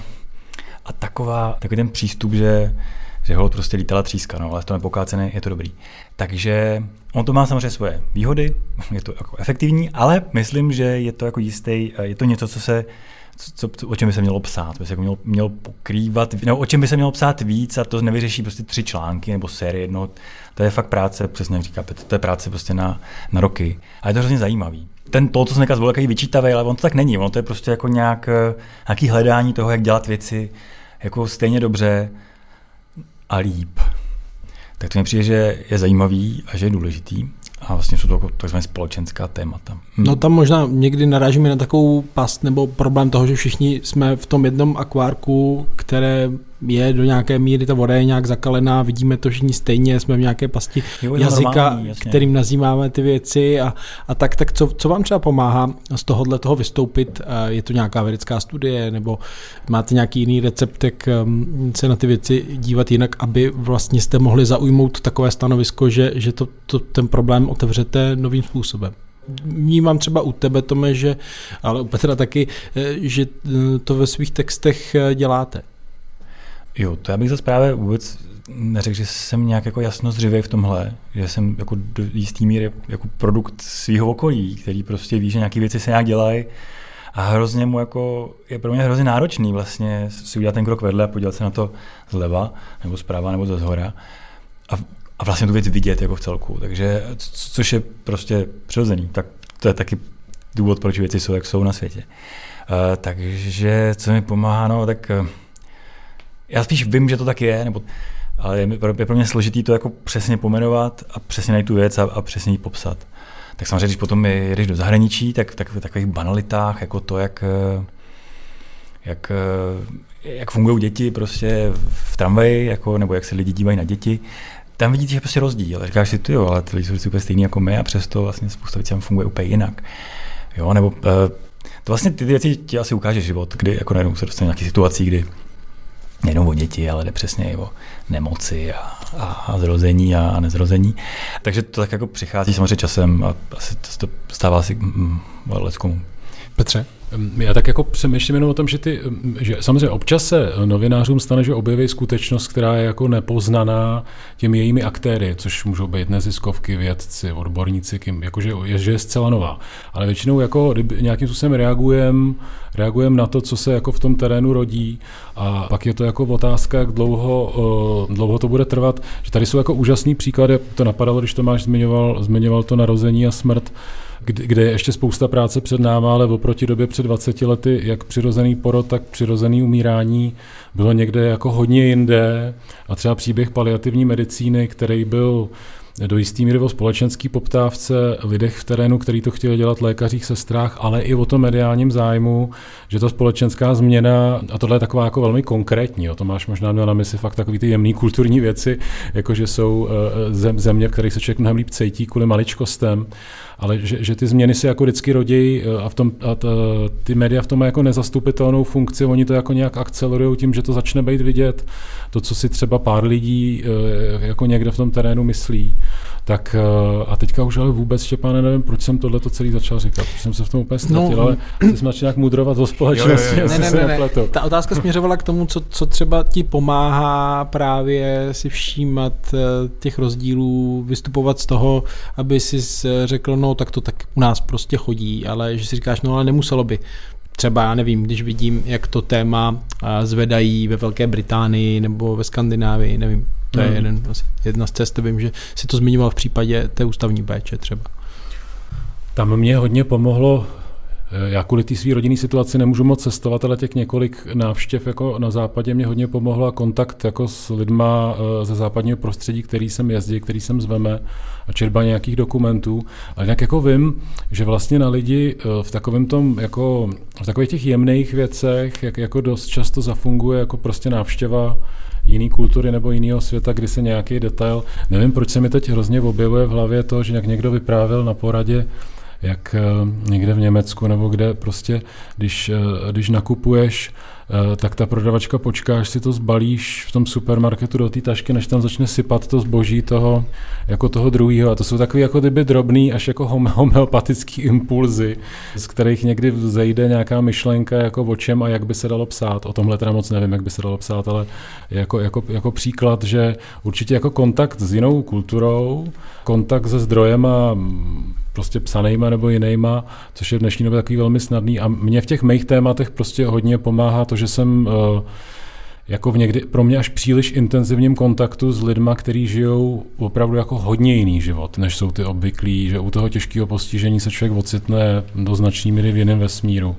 a taková, takový ten přístup, že že ho prostě lítala tříska, no, ale v tom je to dobrý. Takže on to má samozřejmě svoje výhody, je to jako efektivní, ale myslím, že je to jako jistý, je to něco, co se co, co, o čem by se mělo psát, by se jako mělo, mělo pokrývat, no, o čem by se mělo psát víc a to nevyřeší prostě tři články nebo série jedno. To je fakt práce, přesně jak říká Petr, to je práce prostě na, na roky. A je to hrozně zajímavý. Ten to, co jsem byl takový vyčítavý, ale on to tak není. Ono to je prostě jako nějak, nějaký hledání toho, jak dělat věci jako stejně dobře a líp. Tak to mi přijde, že je zajímavý a že je důležitý. A vlastně jsou to jako takzvané společenská témata. Hm. No tam možná někdy narážíme na takovou past nebo problém toho, že všichni jsme v tom jednom akvárku, které je do nějaké míry, ta voda je nějak zakalená, vidíme to všichni stejně, jsme v nějaké pasti jo, jazyka, normální, kterým nazýváme ty věci a, a tak, tak co, co vám třeba pomáhá z tohohle toho vystoupit? Je to nějaká vědecká studie nebo máte nějaký jiný recept, jak um, se na ty věci dívat jinak, aby vlastně jste mohli zaujmout takové stanovisko, že, že to, to, ten problém otevřete novým způsobem? vnímám třeba u tebe, Tome, že, ale u Petra taky, eh, že eh, to ve svých textech eh, děláte. Jo, to já bych zase právě vůbec neřekl, že jsem nějak jako jasno zřivej v tomhle, že jsem jako do jistý míry jako produkt svého okolí, který prostě ví, že nějaké věci se nějak dělají. A hrozně mu jako, je pro mě hrozně náročný vlastně si udělat ten krok vedle a podívat se na to zleva, nebo zprava, nebo ze zhora. A, a vlastně tu věc vidět jako v celku, takže což je prostě přirozený, tak to je taky důvod, proč věci jsou, jak jsou na světě. Uh, takže co mi pomáhá, no tak uh, já spíš vím, že to tak je, nebo, ale je, je pro mě složitý to jako přesně pomenovat a přesně najít tu věc a, a přesně ji popsat. Tak samozřejmě, když potom jedeš do zahraničí, tak, tak v takových banalitách, jako to, jak, jak, jak fungují děti prostě v tramvaji, jako, nebo jak se lidi dívají na děti, tam vidíte, že prostě rozdíl. Říkáš si, ty jo, ale ty lidi jsou úplně stejný jako my a přesto vlastně spousta věcí tam funguje úplně jinak. Jo, nebo eh, to vlastně ty věci ti asi ukáže život, kdy jako najednou se dostane nějaký situací, kdy nejenom o děti, ale jde přesně i o nemoci a, a, a zrození a, a nezrození. Takže to tak jako přichází samozřejmě časem a asi to stává si mm, mm leckomu. Petře? Já tak jako přemýšlím jenom o tom, že, ty, že samozřejmě občas se novinářům stane, že objeví skutečnost, která je jako nepoznaná těmi jejími aktéry, což můžou být neziskovky, vědci, odborníci, kým, jakože je, že je zcela nová. Ale většinou jako nějakým způsobem reagujeme reagujem na to, co se jako v tom terénu rodí a pak je to jako otázka, jak dlouho, dlouho to bude trvat. Že tady jsou jako úžasný příklady, to napadalo, když Tomáš zmiňoval, zmiňoval to narození a smrt, kde je ještě spousta práce před náma, ale oproti době před 20 lety, jak přirozený porod, tak přirozený umírání bylo někde jako hodně jinde. A třeba příběh paliativní medicíny, který byl do jistý míry o společenský poptávce, lidech v terénu, který to chtěli dělat, lékařích, sestrách, ale i o tom mediálním zájmu, že ta společenská změna, a tohle je taková jako velmi konkrétní, o to máš možná měl na mysli fakt takový ty jemný kulturní věci, jako že jsou eh, země, v kterých se člověk mnohem líp cítí kvůli maličkostem, ale že, že ty změny se jako vždycky rodí eh, a, v tom, a t, ty média v tom mají jako nezastupitelnou funkci, oni to jako nějak akcelerují tím, že to začne být vidět, to, co si třeba pár lidí eh, jako někde v tom terénu myslí. Tak eh, a teďka už ale vůbec, Štěpáne, nevím, proč jsem tohle to celý začal říkat, protože jsem se v tom úplně ztratil, no, ale ty jsme nějak mudrovat o společnosti, jo, jo, jo. Ne, ne, ne, ne. Ta otázka směřovala k tomu, co, co třeba ti pomáhá právě si všímat těch rozdílů, vystupovat z toho, aby si řekl, no tak to tak u nás prostě chodí, ale že si říkáš, no ale nemuselo by. Třeba, já nevím, když vidím, jak to téma zvedají ve Velké Británii nebo ve Skandinávii, nevím, to je hmm. jeden, asi jedna z cest, vím, že si to zmiňoval v případě té ústavní péče třeba. Tam mě hodně pomohlo já kvůli té své rodinné situaci nemůžu moc cestovat, ale těch několik návštěv jako na západě mě hodně pomohla kontakt jako s lidma eh, ze západního prostředí, který jsem jezdí, který jsem zveme a čerba nějakých dokumentů. A jinak jako vím, že vlastně na lidi v takovém tom, jako v takových těch jemných věcech, jak jako dost často zafunguje jako prostě návštěva jiný kultury nebo jiného světa, kdy se nějaký detail, nevím, proč se mi teď hrozně objevuje v hlavě to, že jak někdo vyprávěl na poradě, jak eh, někde v Německu nebo kde prostě, když, eh, když nakupuješ Eh, tak ta prodavačka počká, až si to zbalíš v tom supermarketu do té tašky, než tam začne sypat to zboží toho, jako toho druhého. A to jsou takové jako kdyby drobný, až jako homeopatický impulzy, z kterých někdy vzejde nějaká myšlenka, jako o čem a jak by se dalo psát. O tomhle teda moc nevím, jak by se dalo psát, ale jako, jako, jako příklad, že určitě jako kontakt s jinou kulturou, kontakt se zdrojema prostě psanýma nebo jinýma, což je v dnešní době takový velmi snadný. A mě v těch mých tématech prostě hodně pomáhá to, že jsem uh, jako v někdy pro mě až příliš intenzivním kontaktu s lidma, kteří žijou opravdu jako hodně jiný život, než jsou ty obvyklí, že u toho těžkého postižení se člověk ocitne do značné míry v jiném vesmíru.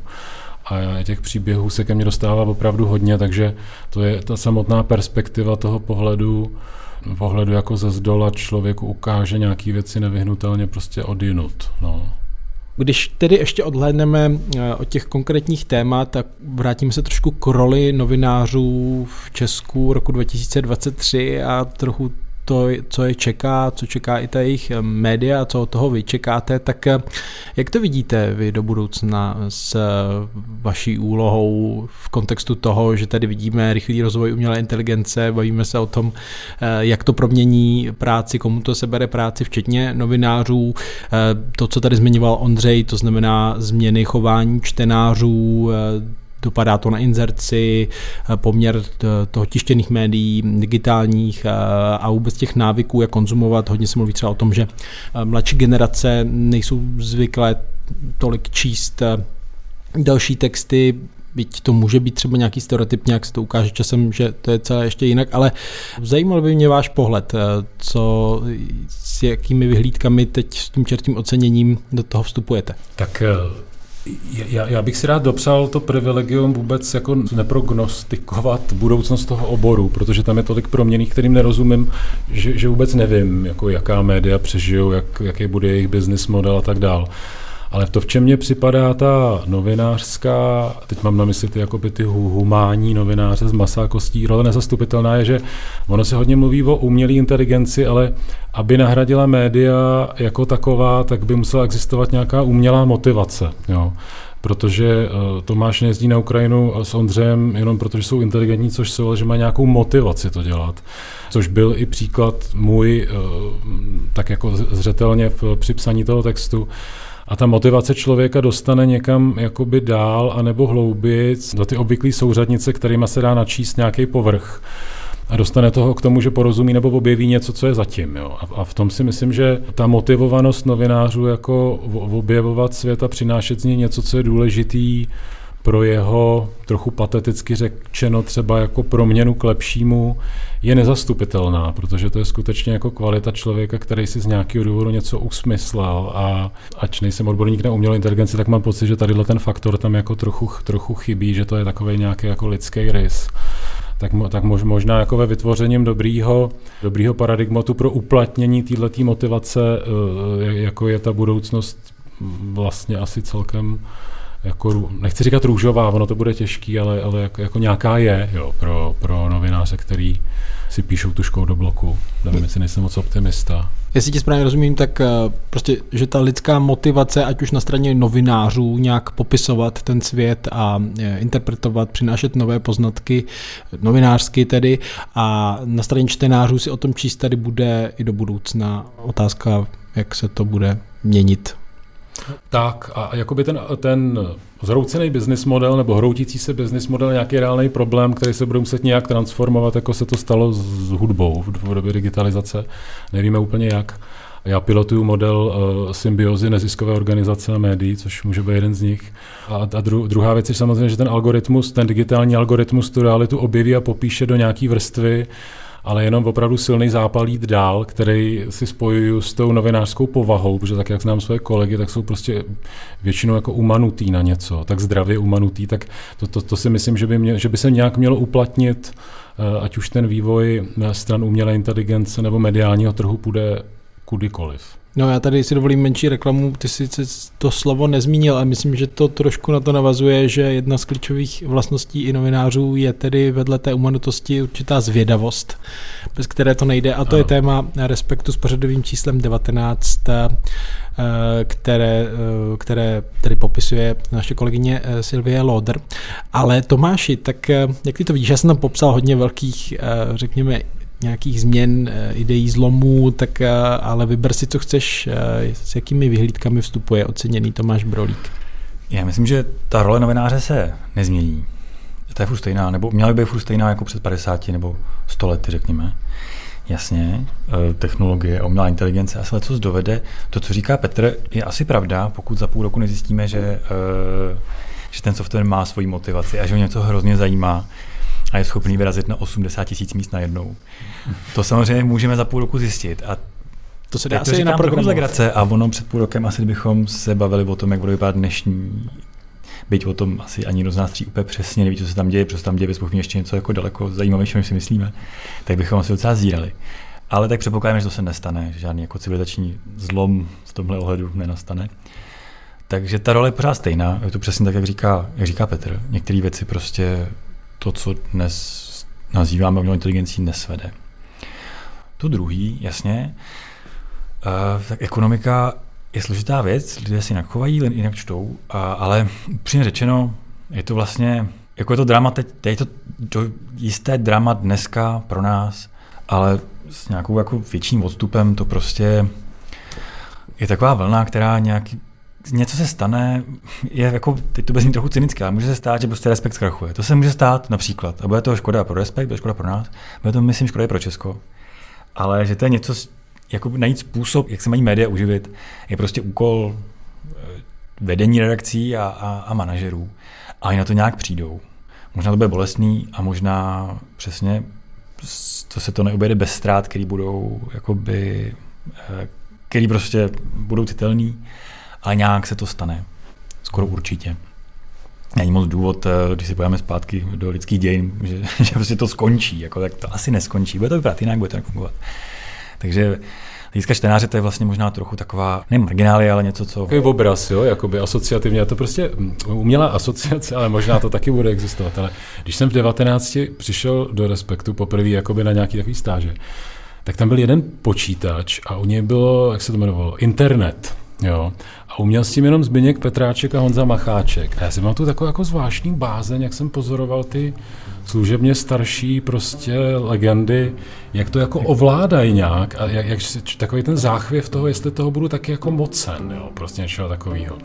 A těch příběhů se ke mně dostává opravdu hodně, takže to je ta samotná perspektiva toho pohledu pohledu jako ze zdola člověku ukáže nějaké věci nevyhnutelně prostě odjinut. No. Když tedy ještě odhlédneme eh, od těch konkrétních témat, tak vrátíme se trošku k roli novinářů v Česku roku 2023 a trochu to, co je čeká, co čeká i ta jejich eh, média, co od toho vy čekáte, tak eh, jak to vidíte vy do budoucna s eh, vaší úlohou v kontextu toho, že tady vidíme rychlý rozvoj umělé inteligence, bavíme se o tom, jak to promění práci, komu to sebere práci, včetně novinářů, to, co tady zmiňoval Ondřej, to znamená změny chování čtenářů, dopadá to na inzerci, eh, poměr toho tištěných médií, digitálních eh, a vůbec těch návyků, jak konzumovat. Hodně se mluví třeba o tom, že eh, mladší generace nejsou zvyklé tolik číst další texty, byť to může být třeba nějaký stereotyp, nějak se to ukáže časem, že to je celé ještě jinak, ale zajímal by mě váš pohled, co, s jakými vyhlídkami teď s tím čertím oceněním do toho vstupujete. Tak já, já bych si rád dopsal to privilegium vůbec jako neprognostikovat budoucnost toho oboru, protože tam je tolik proměných, kterým nerozumím, že, že vůbec nevím, jako jaká média přežijou, jak, jaký bude jejich business model a tak dál. Ale to, v čem mě připadá ta novinářská, teď mám na mysli ty, jakoby ty humánní novináře z masa kostí, role nezastupitelná je, že ono se hodně mluví o umělé inteligenci, ale aby nahradila média jako taková, tak by musela existovat nějaká umělá motivace. Jo protože uh, Tomáš nejezdí na Ukrajinu s Ondřejem jenom protože jsou inteligentní, což jsou, ale že má nějakou motivaci to dělat. Což byl i příklad můj, uh, tak jako zřetelně v, při psaní toho textu, a ta motivace člověka dostane někam jakoby dál anebo hloubic do ty obvyklé souřadnice, kterými se dá načíst nějaký povrch a dostane toho k tomu, že porozumí nebo objeví něco, co je zatím. Jo. A, a v tom si myslím, že ta motivovanost novinářů jako objevovat svět a přinášet z něj něco, co je důležitý pro jeho, trochu pateticky řečeno, třeba jako proměnu k lepšímu, je nezastupitelná, protože to je skutečně jako kvalita člověka, který si z nějakého důvodu něco usmyslel a ač nejsem odborník na umělou inteligenci, tak mám pocit, že tadyhle ten faktor tam jako trochu, trochu chybí, že to je takový nějaký jako lidský rys. Tak, tak možná jako ve vytvořením dobrýho, dobrýho paradigmatu pro uplatnění této motivace, eh, jako je ta budoucnost vlastně asi celkem jako, nechci říkat růžová, ono to bude těžký, ale, ale jako, jako nějaká je jo, pro, pro novináře, který si píšou tuškou do bloku. Nevím, jestli nejsem moc optimista. Jestli ti správně rozumím, tak eh, prostě, že ta lidská motivace, ať už na straně novinářů, nějak popisovat ten svět a eh, interpretovat, přinášet nové poznatky, novinářsky tedy, a na straně čtenářů si o tom číst tady bude i do budoucna. Otázka, jak se to bude měnit tak a jakoby ten, ten zhroucený business model nebo hroutící se business model nějaký reálný problém, který se bude muset nějak transformovat, jako se to stalo s hudbou v době digitalizace. Nevíme úplně jak. Já pilotuju model uh, symbiozy neziskové organizace a médií, což může být jeden z nich. A, a dru, druhá věc je samozřejmě, že ten algoritmus, ten digitální algoritmus tu realitu objeví a popíše do nějaké vrstvy, ale jenom opravdu silný zápal jít dál, který si spojuju s tou novinářskou povahou, protože tak, jak znám své kolegy, tak jsou prostě většinou jako umanutý na něco, tak zdravě umanutý, tak to, to, to si myslím, že by, mě, že by se nějak mělo uplatnit, eh, ať už ten vývoj stran umělé inteligence nebo mediálního trhu půjde kudykoliv. No já tady si dovolím menší reklamu, ty si to slovo nezmínil, ale myslím, že to trošku na to navazuje, že jedna z klíčových vlastností i novinářů je tedy vedle té umanutosti určitá zvědavost, bez které to nejde a to ano. je téma respektu s pořadovým číslem 19, eh, které, eh, které tedy popisuje naše kolegyně eh, Silvie Loder. Ale Tomáši, tak jak ty to vidíš, já jsem tam popsal hodně velkých, řekněme, nějakých změn, eh, ideí, zlomů, tak eh, ale vyber si, co chceš, eh, s jakými vyhlídkami vstupuje oceněný Tomáš Brolík. Já myslím, že ta role novináře se nezmění. To je furt stejná, nebo měla by být furt stejná jako před 50 nebo 100 lety, řekněme. Jasně, technologie, umělá inteligence a se co dovede. To, co říká Petr, je asi pravda, pokud za půl roku nezjistíme, že, že ten software má svoji motivaci a že ho něco hrozně zajímá, a je schopný vyrazit na 80 tisíc míst najednou. To samozřejmě můžeme za půl roku zjistit. A to se dá asi na program a ono před půl rokem asi bychom se bavili o tom, jak bude vypadat dnešní byť o tom asi ani z nás tří úplně přesně neví, co se tam děje, protože tam děje bez ještě něco jako daleko zajímavějšího, než si myslíme, tak bychom asi docela zírali. Ale tak předpokládáme, že to se nestane, že žádný jako civilizační zlom v tomhle ohledu nenastane. Takže ta role je pořád stejná, je to přesně tak, jak říká, jak říká Petr. Některé věci prostě to, co dnes nazýváme umělou inteligencí, nesvede. To druhý, jasně, uh, tak ekonomika je složitá věc, lidé si jinak chovají, jinak čtou, uh, ale upřímně řečeno, je to vlastně, jako je to drama teď, teď je to do jisté drama dneska pro nás, ale s nějakou jako větším odstupem to prostě je taková vlna, která nějaký něco se stane, je jako, teď to bez trochu cynické, ale může se stát, že prostě respekt zkrachuje. To se může stát například. A bude to škoda pro respekt, bude škoda pro nás, bude to, myslím, škoda i pro Česko. Ale že to je něco, jako najít způsob, jak se mají média uživit, je prostě úkol eh, vedení redakcí a, a, a manažerů. A i na to nějak přijdou. Možná to bude bolestný a možná přesně to se to neobjede bez ztrát, který budou jakoby, eh, který prostě budou citelný ale nějak se to stane. Skoro určitě. Není moc důvod, eh, když si pojďme zpátky do lidských dějin, že, že prostě to skončí. Jako, tak to asi neskončí. Bude to vypadat jinak, bude to fungovat. Takže hlediska čtenáře to je vlastně možná trochu taková, ne marginálie, ale něco, co... Takový obraz, jo, jakoby asociativně. A to prostě mm, umělá asociace, ale možná to taky bude existovat. Ale když jsem v 19 přišel do Respektu poprvé jakoby na nějaký takový stáže, tak tam byl jeden počítač a u něj bylo, jak se to jmenovalo, internet. Jo. A uměl s tím jenom Zbyněk Petráček a Honza Macháček. A já jsem mal tu takovou jako zvláštní bázeň, jak jsem pozoroval ty služebně starší prostě legendy, jak to jako ovládají nějak a jak, jak takový ten záchvěv toho, jestli toho budu taky jako mocen, jo, prostě něčeho takového.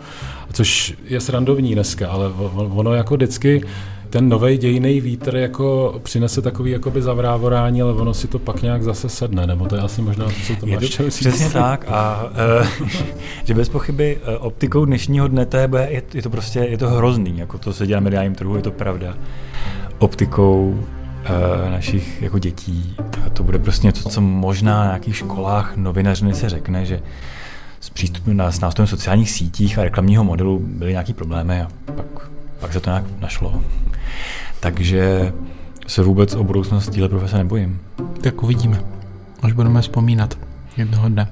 Což je srandovní dneska, ale ono jako vždycky ten nový dějný vítr jako přinese takový jakoby zavrávorání, ale ono si to pak nějak zase sedne, nebo to je asi možná, co to máš to, Přesně tak a uh, že bez pochyby uh, optikou dnešního dne to je, je, je, to prostě je to hrozný, jako to se dělá na mediálním trhu, je to pravda. Optikou uh, našich jako dětí. A to bude prostě něco, co možná na nějakých školách novinařiny se řekne, že s přístupem na, s nástrojem sociálních sítích a reklamního modelu byly nějaký problémy a pak, pak se to nějak našlo. Takže se vůbec o budoucnost téhle profese nebojím. Tak uvidíme, až budeme vzpomínat jednoho dne.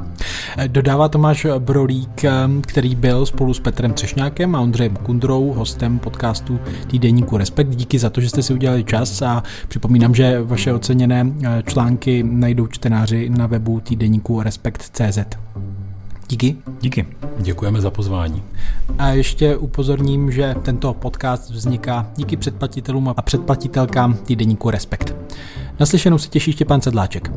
Eh, dodává Tomáš Brolík, eh, který byl spolu s Petrem Třešňákem a Ondřejem Kundrou hostem podcastu Týdeníku Respekt. Díky za to, že jste si udělali čas a připomínám, že vaše oceněné eh, články najdou čtenáři na webu týdeníku Respekt.cz. Díky. Díky. Děkujeme za pozvání. A ještě upozorním, že tento podcast vzniká díky předplatitelům a předplatitelkám týdeníku Respekt. Naslyšenou se těší Štěpán Sedláček.